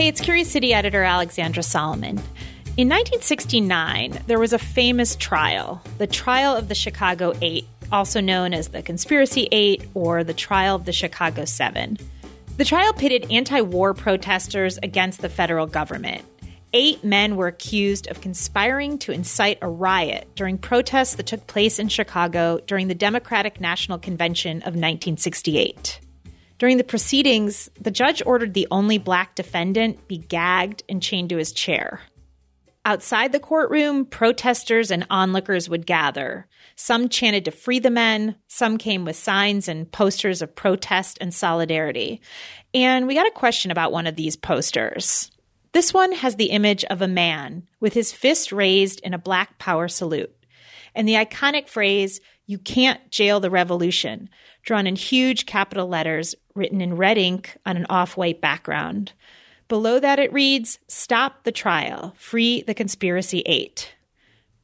Hey, it's Curious City editor Alexandra Solomon. In 1969, there was a famous trial, the trial of the Chicago Eight, also known as the Conspiracy Eight or the trial of the Chicago Seven. The trial pitted anti war protesters against the federal government. Eight men were accused of conspiring to incite a riot during protests that took place in Chicago during the Democratic National Convention of 1968. During the proceedings, the judge ordered the only black defendant be gagged and chained to his chair. Outside the courtroom, protesters and onlookers would gather. Some chanted to free the men, some came with signs and posters of protest and solidarity. And we got a question about one of these posters. This one has the image of a man with his fist raised in a black power salute. And the iconic phrase, you can't jail the revolution, drawn in huge capital letters written in red ink on an off white background. Below that, it reads, Stop the trial, free the conspiracy eight.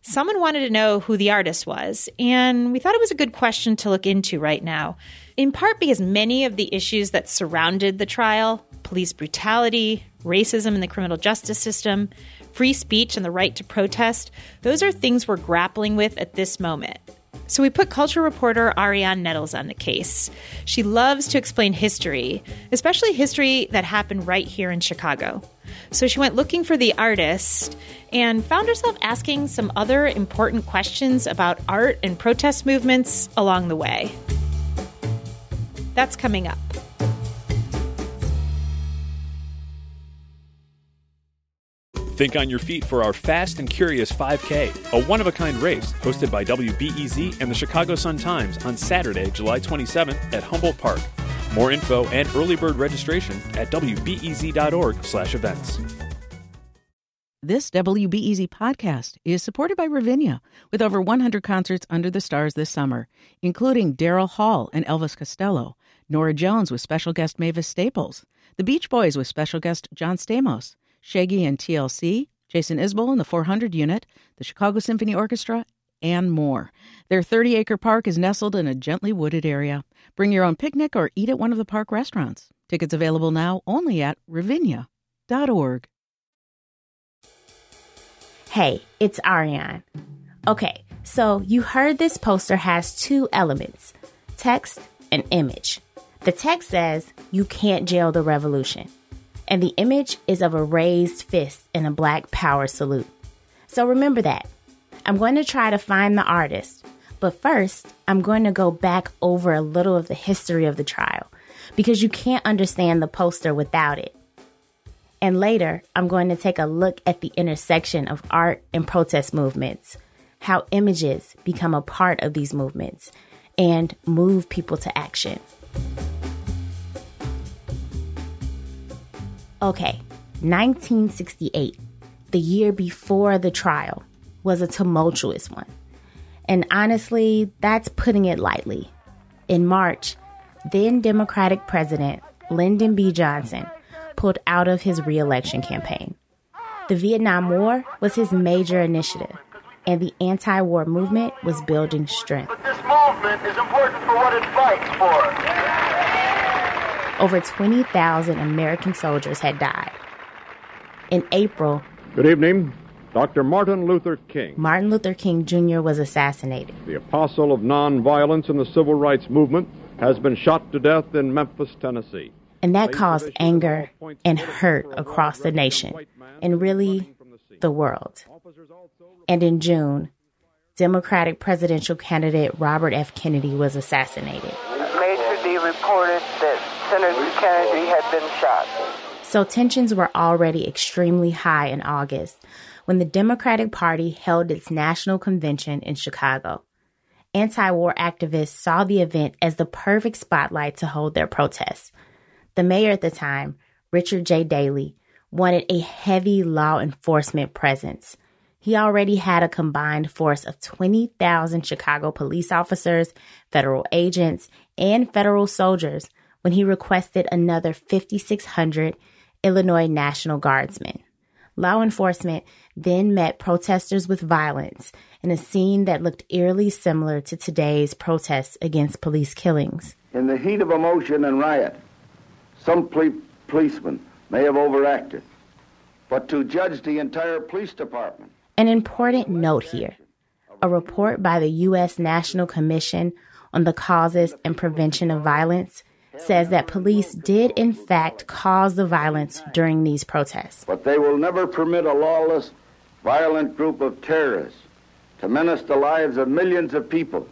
Someone wanted to know who the artist was, and we thought it was a good question to look into right now, in part because many of the issues that surrounded the trial police brutality, racism in the criminal justice system, free speech and the right to protest those are things we're grappling with at this moment. So we put culture reporter Arionne Nettles on the case. She loves to explain history, especially history that happened right here in Chicago. So she went looking for the artist and found herself asking some other important questions about art and protest movements along the way. That's coming up. Think on your feet for our Fast and Curious 5K, a one of a kind race hosted by WBEZ and the Chicago Sun Times on Saturday, July 27th at Humboldt Park. More info and early bird registration at wbez.org/events. This WBEZ podcast is supported by Ravinia, with over 100 concerts under the stars this summer, including Daryl Hall and Elvis Costello, Norah Jones with special guest Mavis Staples, The Beach Boys with special guest John Stamos, Shaggy and TLC, Jason Isbell and the 400 Unit, the Chicago Symphony Orchestra, and more. Their 30 acre park is nestled in a gently wooded area. Bring your own picnic or eat at one of the park restaurants. Tickets available now only at ravinia.org. Hey, it's Arionne. Okay, so you heard this poster has two elements text and image. The text says, You can't jail the revolution and the image is of a raised fist in a black power salute. So remember that. I'm going to try to find the artist, but first, I'm going to go back over a little of the history of the trial because you can't understand the poster without it. And later, I'm going to take a look at the intersection of art and protest movements, how images become a part of these movements and move people to action. Okay, 1968, the year before the trial, was a tumultuous one. And honestly, that's putting it lightly. In March, then Democratic President Lyndon B. Johnson pulled out of his reelection campaign. The Vietnam War was his major initiative, and the anti war movement was building strength. But this movement is important for what it fights for. Over 20,000 American soldiers had died. In April, Good evening. Dr. Martin Luther King. Martin Luther King Jr. was assassinated. The apostle of nonviolence in the civil rights movement has been shot to death in Memphis, Tennessee. And that caused anger and hurt across the nation and really the world. And in June, Democratic presidential candidate Robert F. Kennedy was assassinated. Major D reported that Senator Kennedy had been shot. So tensions were already extremely high in August when the Democratic Party held its national convention in Chicago. Anti war activists saw the event as the perfect spotlight to hold their protests. The mayor at the time, Richard J. Daley, wanted a heavy law enforcement presence. He already had a combined force of 20,000 Chicago police officers, federal agents, and federal soldiers when he requested another 5,600 Illinois National Guardsmen. Law enforcement then met protesters with violence in a scene that looked eerily similar to today's protests against police killings. In the heat of emotion and riot, some policemen may have overacted, but to judge the entire police department. An important note here a report by the U.S. National Commission on the Causes and Prevention of Violence says that police did, in fact, cause the violence during these protests. But they will never permit a lawless, violent group of terrorists to menace the lives of millions of people,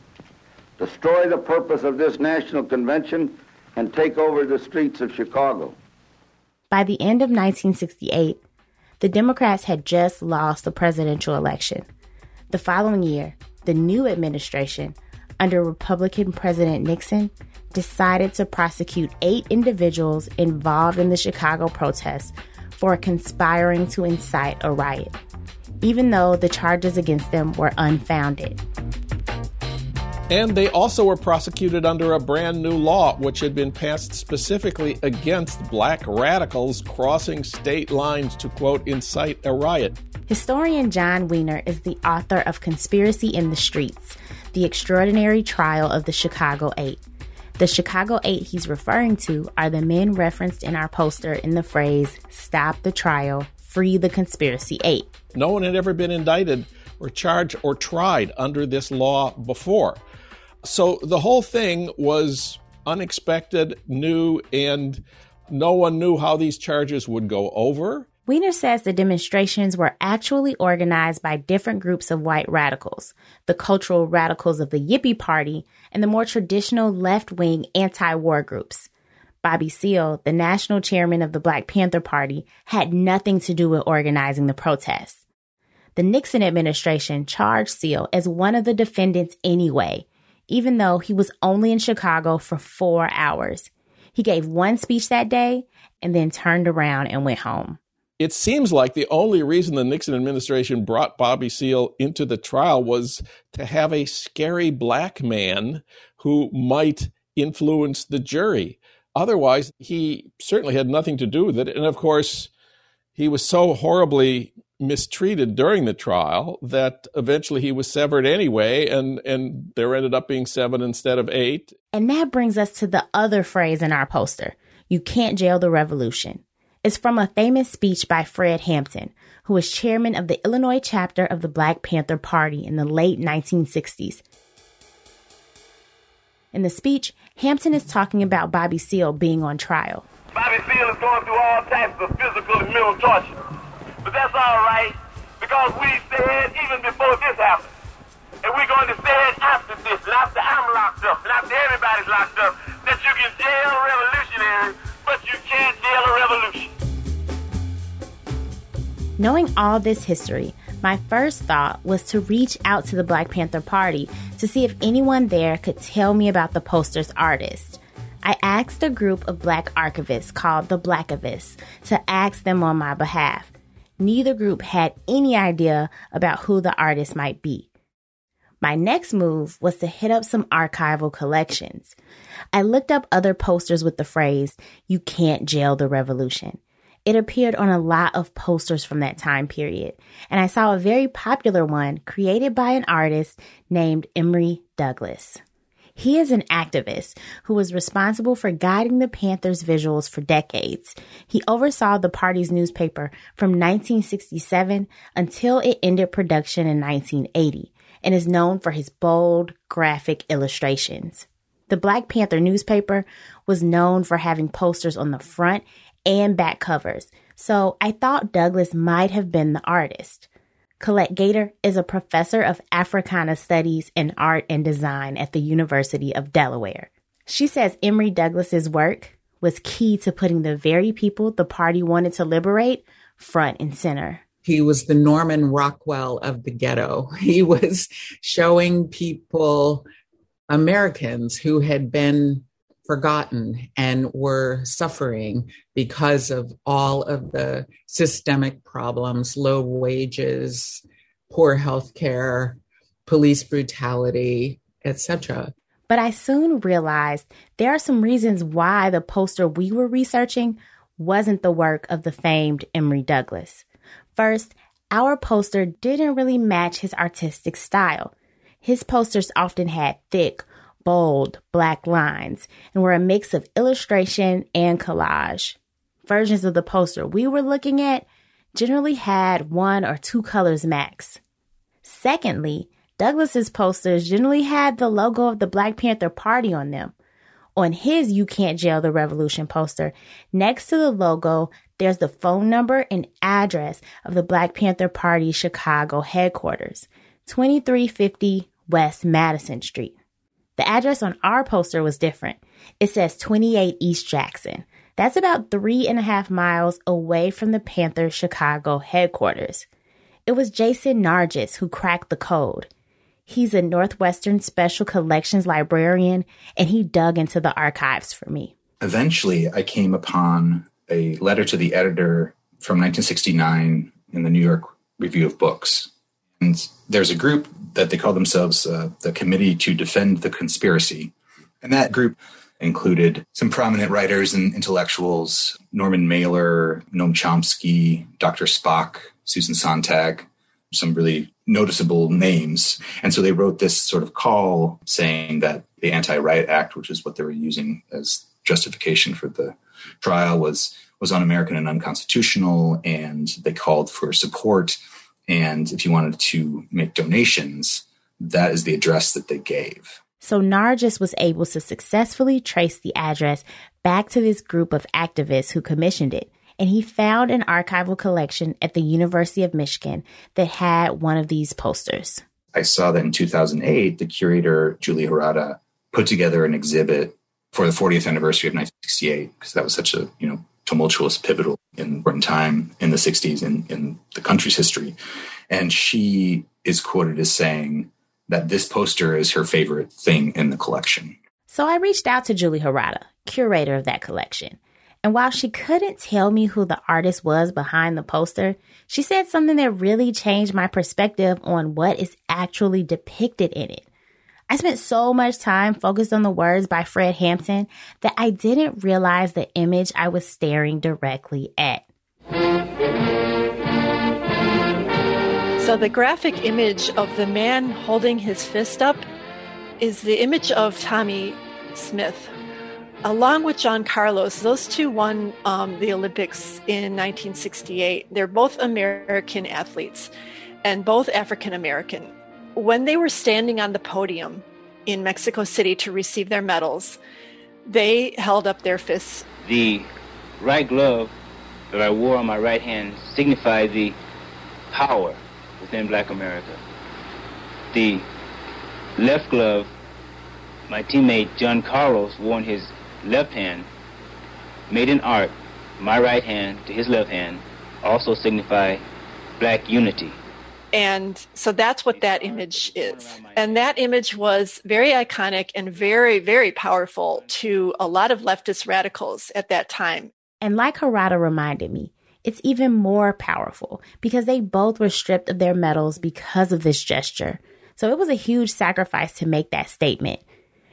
destroy the purpose of this national convention, and take over the streets of Chicago. By the end of 1968, the Democrats had just lost the presidential election. The following year, the new administration, under Republican President Nixon, decided to prosecute eight individuals involved in the Chicago protests for conspiring to incite a riot, even though the charges against them were unfounded. And they also were prosecuted under a brand new law, which had been passed specifically against black radicals crossing state lines to, quote, incite a riot. Historian Jon Wiener is the author of Conspiracy in the Streets The Extraordinary Trial of the Chicago Eight. The Chicago Eight he's referring to are the men referenced in our poster in the phrase, Stop the Trial, Free the Conspiracy Eight. No one had ever been indicted or charged or tried under this law before. So the whole thing was unexpected, new, and no one knew how these charges would go over. Wiener says the demonstrations were actually organized by different groups of white radicals the cultural radicals of the Yippie Party and the more traditional left wing anti war groups. Bobby Seale, the national chairman of the Black Panther Party, had nothing to do with organizing the protests. The Nixon administration charged Seale as one of the defendants anyway, even though he was only in Chicago for four hours. He gave one speech that day and then turned around and went home. It seems like the only reason the Nixon administration brought Bobby Seale into the trial was to have a scary black man who might influence the jury. Otherwise, he certainly had nothing to do with it. And of course, he was so horribly mistreated during the trial that eventually he was severed anyway, and, and there ended up being seven instead of eight. And that brings us to the other phrase in our poster you can't jail the revolution. It's from a famous speech by Fred Hampton, who was chairman of the Illinois chapter of the Black Panther Party in the late 1960s. In the speech, Hampton is talking about Bobby Seale being on trial. Bobby Seale is going through all types of physical and mental torture. But that's all right because we said even before this happened, and we're going to say it after this, and after I'm locked up, and after everybody's locked up, that you can jail Knowing all this history, my first thought was to reach out to the Black Panther Party to see if anyone there could tell me about the poster's artist. I asked a group of black archivists called the Blackivists to ask them on my behalf neither group had any idea about who the artist might be. My next move was to hit up some archival collections. I looked up other posters with the phrase, You can't jail the revolution. It appeared on a lot of posters from that time period, and I saw a very popular one created by an artist named Emory Douglas. He is an activist who was responsible for guiding the Panthers visuals for decades. He oversaw the party's newspaper from 1967 until it ended production in 1980 and is known for his bold, graphic illustrations. The Black Panther newspaper was known for having posters on the front and back covers, so I thought Douglas might have been the artist. Colette Gaiter is a professor of Africana Studies and Art and Design at the University of Delaware. She says Emory Douglas's work was key to putting the very people the party wanted to liberate front and center. He was the Norman Rockwell of the ghetto. He was showing people, Americans who had been forgotten and were suffering because of all of the systemic problems low wages poor health care police brutality etc but i soon realized there are some reasons why the poster we were researching wasn't the work of the famed emory douglas. First our poster didn't really match his artistic style. His posters often had thick bold black lines and were a mix of illustration and collage. versions of the poster we were looking at generally had one or two colors max. Secondly, Douglas's posters generally had the logo of the Black Panther Party on them. On his You Can't Jail the Revolution poster, next to the logo, there's the phone number and address of the Black Panther Party Chicago headquarters, 2350 West Madison Street. The address on our poster was different. It says 28 East Jackson. That's about three and a half miles away from the Panther Chicago headquarters. It was Jason Nargis who cracked the code. He's a Northwestern Special Collections librarian, and he dug into the archives for me. Eventually, I came upon a letter to the editor from 1969 in the New York Review of Books. And there's a group that they call themselves uh, the Committee to Defend the Conspiracy. And that group included some prominent writers and intellectuals Norman Mailer, Noam Chomsky, Dr. Spock, Susan Sontag, some really noticeable names. And so they wrote this sort of call saying that the Anti Riot Act, which is what they were using as justification for the trial, was was un-American and unconstitutional, and they called for support. And if you wanted to make donations, that is the address that they gave. So Nargis was able to successfully trace the address back to this group of activists who commissioned it. And he found an archival collection at the University of Michigan that had one of these posters. I saw that in 2008, the curator, Julie Herrada, put together an exhibit for the 40th anniversary of 1968, because that was such a, you know, tumultuous, pivotal, important time in the 60s in, in the country's history. And she is quoted as saying, that this poster is her favorite thing in the collection. So I reached out to Julie Herrada, curator of that collection. And while she couldn't tell me who the artist was behind the poster, she said something that really changed my perspective on what is actually depicted in it. I spent so much time focused on the words by Fred Hampton that I didn't realize the image I was staring directly at. So, the graphic image of the man holding his fist up is the image of Tommie Smith. Along with John Carlos, those two won um, the Olympics in 1968. They're both American athletes and both African American. When they were standing on the podium in Mexico City to receive their medals, they held up their fists. The right glove that I wore on my right hand signified the power within black America. The left glove, my teammate John Carlos wore in his left hand, made an art, my right hand to his left hand, also signify black unity. And so that's what that image is. And that image was very iconic and very, very powerful to a lot of leftist radicals at that time. And like Herrada reminded me, it's even more powerful because they both were stripped of their medals because of this gesture. So it was a huge sacrifice to make that statement.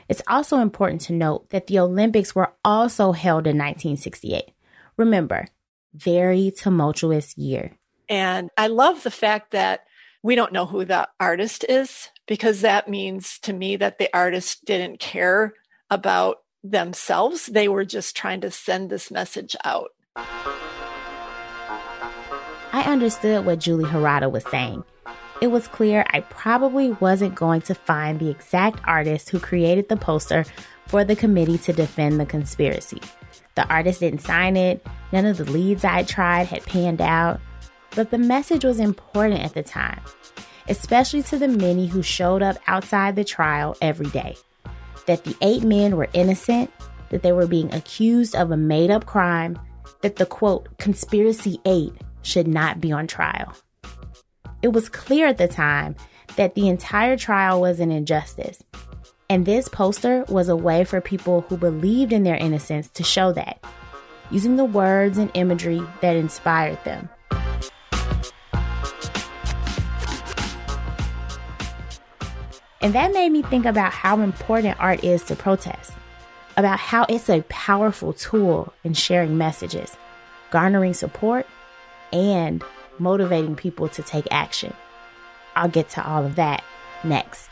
It's also important to note that the Olympics were also held in 1968. Remember, very tumultuous year. And I love the fact that we don't know who the artist is because that means to me that the artist didn't care about themselves. They were just trying to send this message out. I understood what Julie Herrada was saying. It was clear I probably wasn't going to find the exact artist who created the poster for the committee to defend the conspiracy. The artist didn't sign it, none of the leads I tried had panned out, but the message was important at the time, especially to the many who showed up outside the trial every day. That the eight men were innocent, that they were being accused of a made up crime, that the quote, conspiracy eight should not be on trial. It was clear at the time that the entire trial was an injustice. And this poster was a way for people who believed in their innocence to show that, using the words and imagery that inspired them. And that made me think about how important art is to protest, about how it's a powerful tool in sharing messages, garnering support, and motivating people to take action. I'll get to all of that next.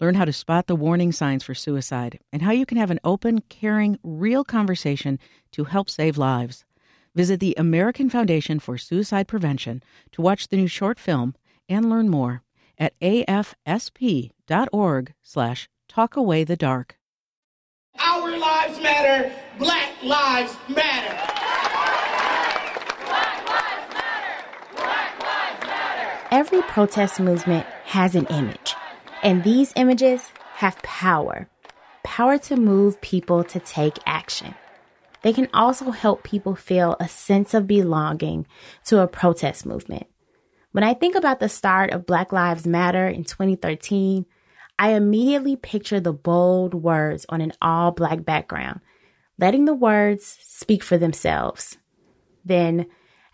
Learn how to spot the warning signs for suicide and how you can have an open, caring, real conversation to help save lives. Visit the American Foundation for Suicide Prevention to watch the new short film and learn more at afsp.org slash talkawaythedark. Our lives matter. Black lives matter. Every protest movement has an image. And these images have power power to move people to take action. They can also help people feel a sense of belonging to a protest movement. When I think about the start of Black Lives Matter in 2013, I immediately picture the bold words on an all black background, letting the words speak for themselves. Then,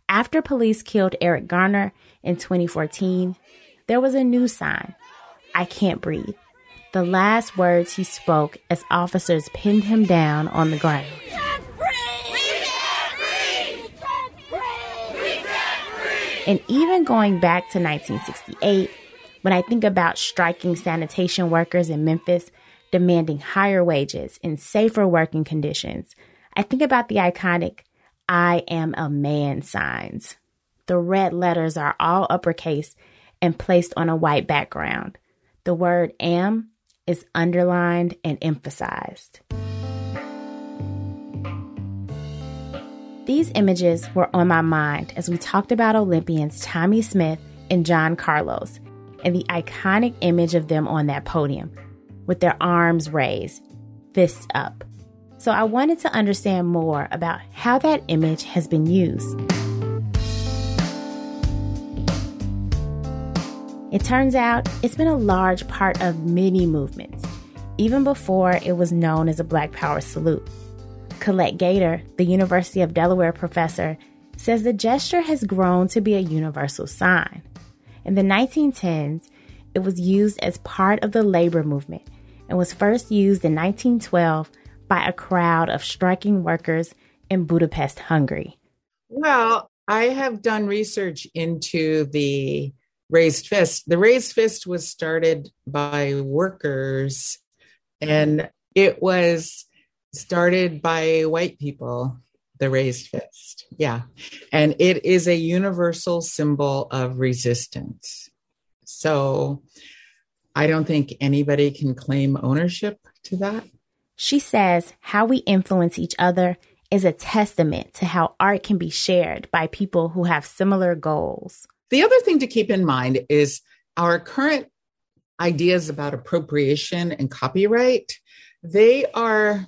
after police killed Eric Garner in 2014, there was a new sign I can't breathe. The last words he spoke as officers pinned him down on the ground. And even going back to 1968, when I think about striking sanitation workers in Memphis demanding higher wages and safer working conditions, I think about the iconic I am a man signs. The red letters are all uppercase and placed on a white background the word am is underlined and emphasized. These images were on my mind as we talked about Olympians Tommie Smith and John Carlos and the iconic image of them on that podium with their arms raised, fists up. So I wanted to understand more about how that image has been used. It turns out it's been a large part of many movements, even before it was known as a Black Power salute. Colette Gaiter, the University of Delaware professor, says the gesture has grown to be a universal sign. In the 1910s, it was used as part of the labor movement and was first used in 1912 by a crowd of striking workers in Budapest, Hungary. Well, I have done research into the raised fist. The raised fist was started by workers and it was started by white people, the raised fist. Yeah. And it is a universal symbol of resistance. So I don't think anybody can claim ownership to that. She says how we influence each other is a testament to how art can be shared by people who have similar goals. The other thing to keep in mind is our current ideas about appropriation and copyright, they are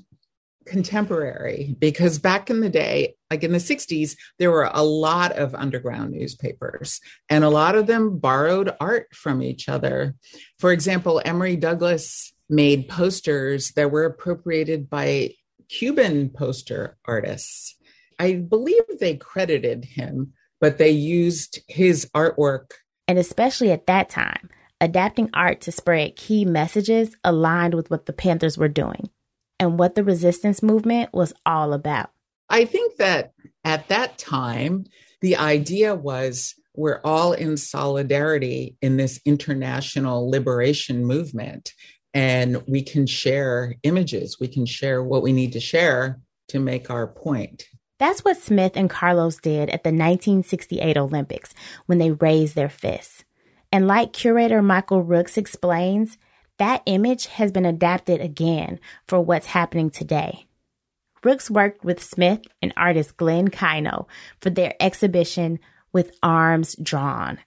contemporary because back in the day, like in the 60s, there were a lot of underground newspapers and a lot of them borrowed art from each other. For example, Emory Douglas made posters that were appropriated by Cuban poster artists. I believe they credited him but they used his artwork. And especially at that time, adapting art to spread key messages aligned with what the Panthers were doing and what the resistance movement was all about. I think that at that time, the idea was we're all in solidarity in this international liberation movement, and we can share images, we can share what we need to share to make our point. That's what Smith and Carlos did at the 1968 Olympics when they raised their fists. And like curator Michael Rooks explains, that image has been adapted again for what's happening today. Rooks worked with Smith and artist Glenn Kaino for their exhibition with arms drawn.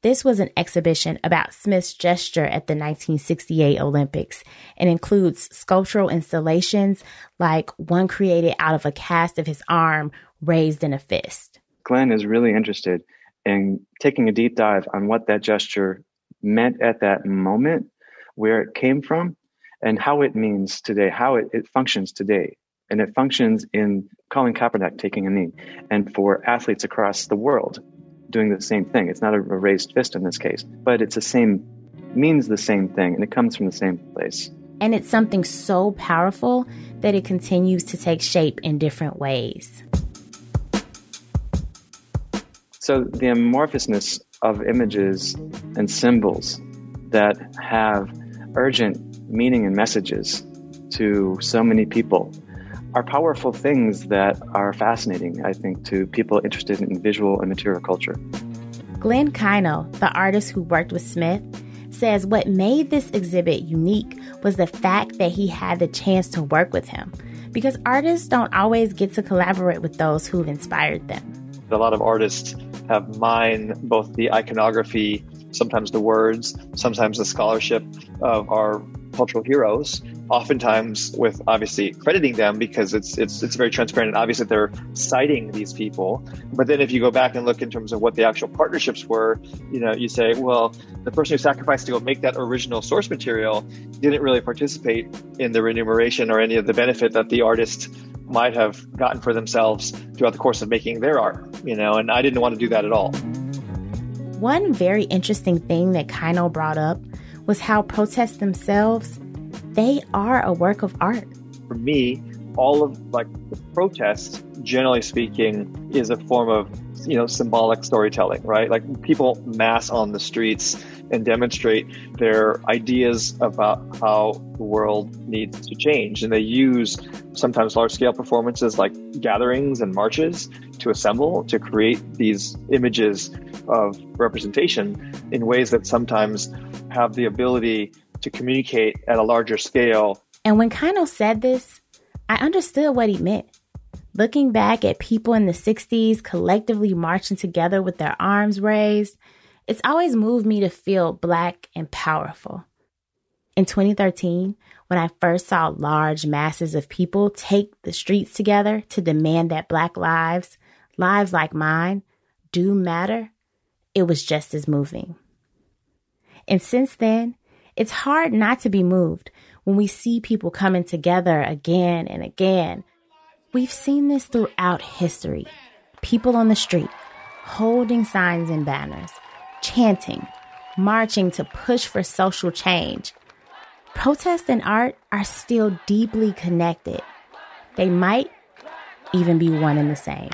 This was an exhibition about Smith's gesture at the 1968 Olympics and includes sculptural installations like one created out of a cast of his arm raised in a fist. Glenn is really interested in taking a deep dive on what that gesture meant at that moment, where it came from, and how it means today, how it, it functions today. and it functions in Colin Kaepernick taking a knee, and for athletes across the world doing the same thing. It's not a raised fist in this case, but it's the same, means the same thing, and it comes from the same place. And it's something so powerful that it continues to take shape in different ways. So the amorphousness of images and symbols that have urgent meaning and messages to so many people are powerful things that are fascinating, I think, to people interested in visual and material culture. Glenn Kaino, the artist who worked with Smith, says what made this exhibit unique was the fact that he had the chance to work with him, because artists don't always get to collaborate with those who've inspired them. A lot of artists have mined both the iconography, sometimes the words, sometimes the scholarship of our cultural heroes, oftentimes with obviously crediting them because it's it's it's very transparent and obvious that they're citing these people. But then if you go back and look in terms of what the actual partnerships were, you know, you say, well, the person who sacrificed to go make that original source material didn't really participate in the remuneration or any of the benefit that the artist might have gotten for themselves throughout the course of making their art, you know, and I didn't want to do that at all. One very interesting thing that Kaino brought up was how protests themselves, they are a work of art. For me, all of like the protests, generally speaking, is a form of you know symbolic storytelling, right? Like people mass on the streets and demonstrate their ideas about how the world needs to change. And they use sometimes large scale performances like gatherings and marches to assemble to create these images of representation in ways that sometimes have the ability to communicate at a larger scale. And when Kaino said this, I understood what he meant. Looking back at people in the 60s collectively marching together with their arms raised, it's always moved me to feel black and powerful. In 2013, when I first saw large masses of people take the streets together to demand that black lives, lives like mine, do matter, it was just as moving. And since then, it's hard not to be moved when we see people coming together again and again. We've seen this throughout history. People on the street, holding signs and banners, chanting, marching to push for social change. Protest and art are still deeply connected. They might even be one and the same.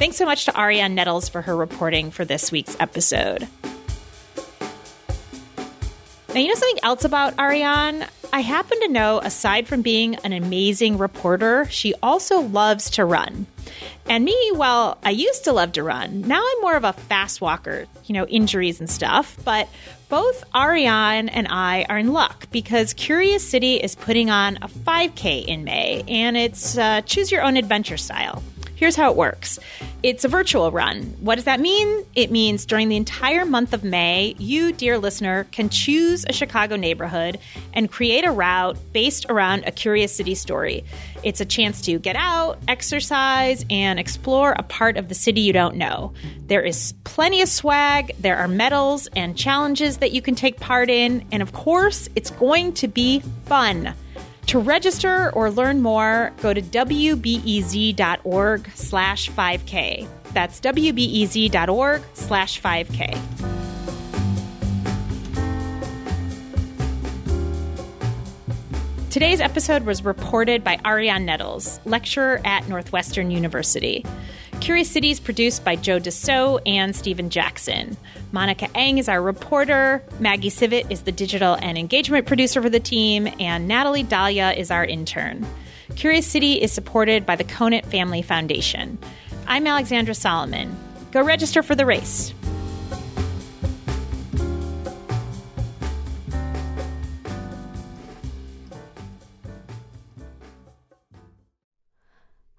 Thanks so much to Arionne Nettles for her reporting for this week's episode. Now, you know something else about Arionne? I happen to know, aside from being an amazing reporter, she also loves to run. And me, well, I used to love to run. Now I'm more of a fast walker, you know, injuries and stuff. But both Arionne and I are in luck because Curious City is putting on a 5K in May, and it's uh, choose your own adventure style. Here's how it works it's a virtual run. What does that mean? It means during the entire month of May, you, dear listener, can choose a Chicago neighborhood and create a route based around a Curious City story. It's a chance to get out, exercise, and explore a part of the city you don't know. There is plenty of swag, there are medals and challenges that you can take part in, and of course, it's going to be fun. To register or learn more, go to wbez.org slash 5K. That's wbez.org slash 5K. Today's episode was reported by Arionne Nettles, lecturer at Northwestern University. Curious City is produced by Joe DeCeault and Stephen Jackson. Monica Eng is our reporter. Maggie Sivit is the digital and engagement producer for the team. And Natalie Dahlia is our intern. Curious City is supported by the Conant Family Foundation. I'm Alexandra Solomon. Go register for the race.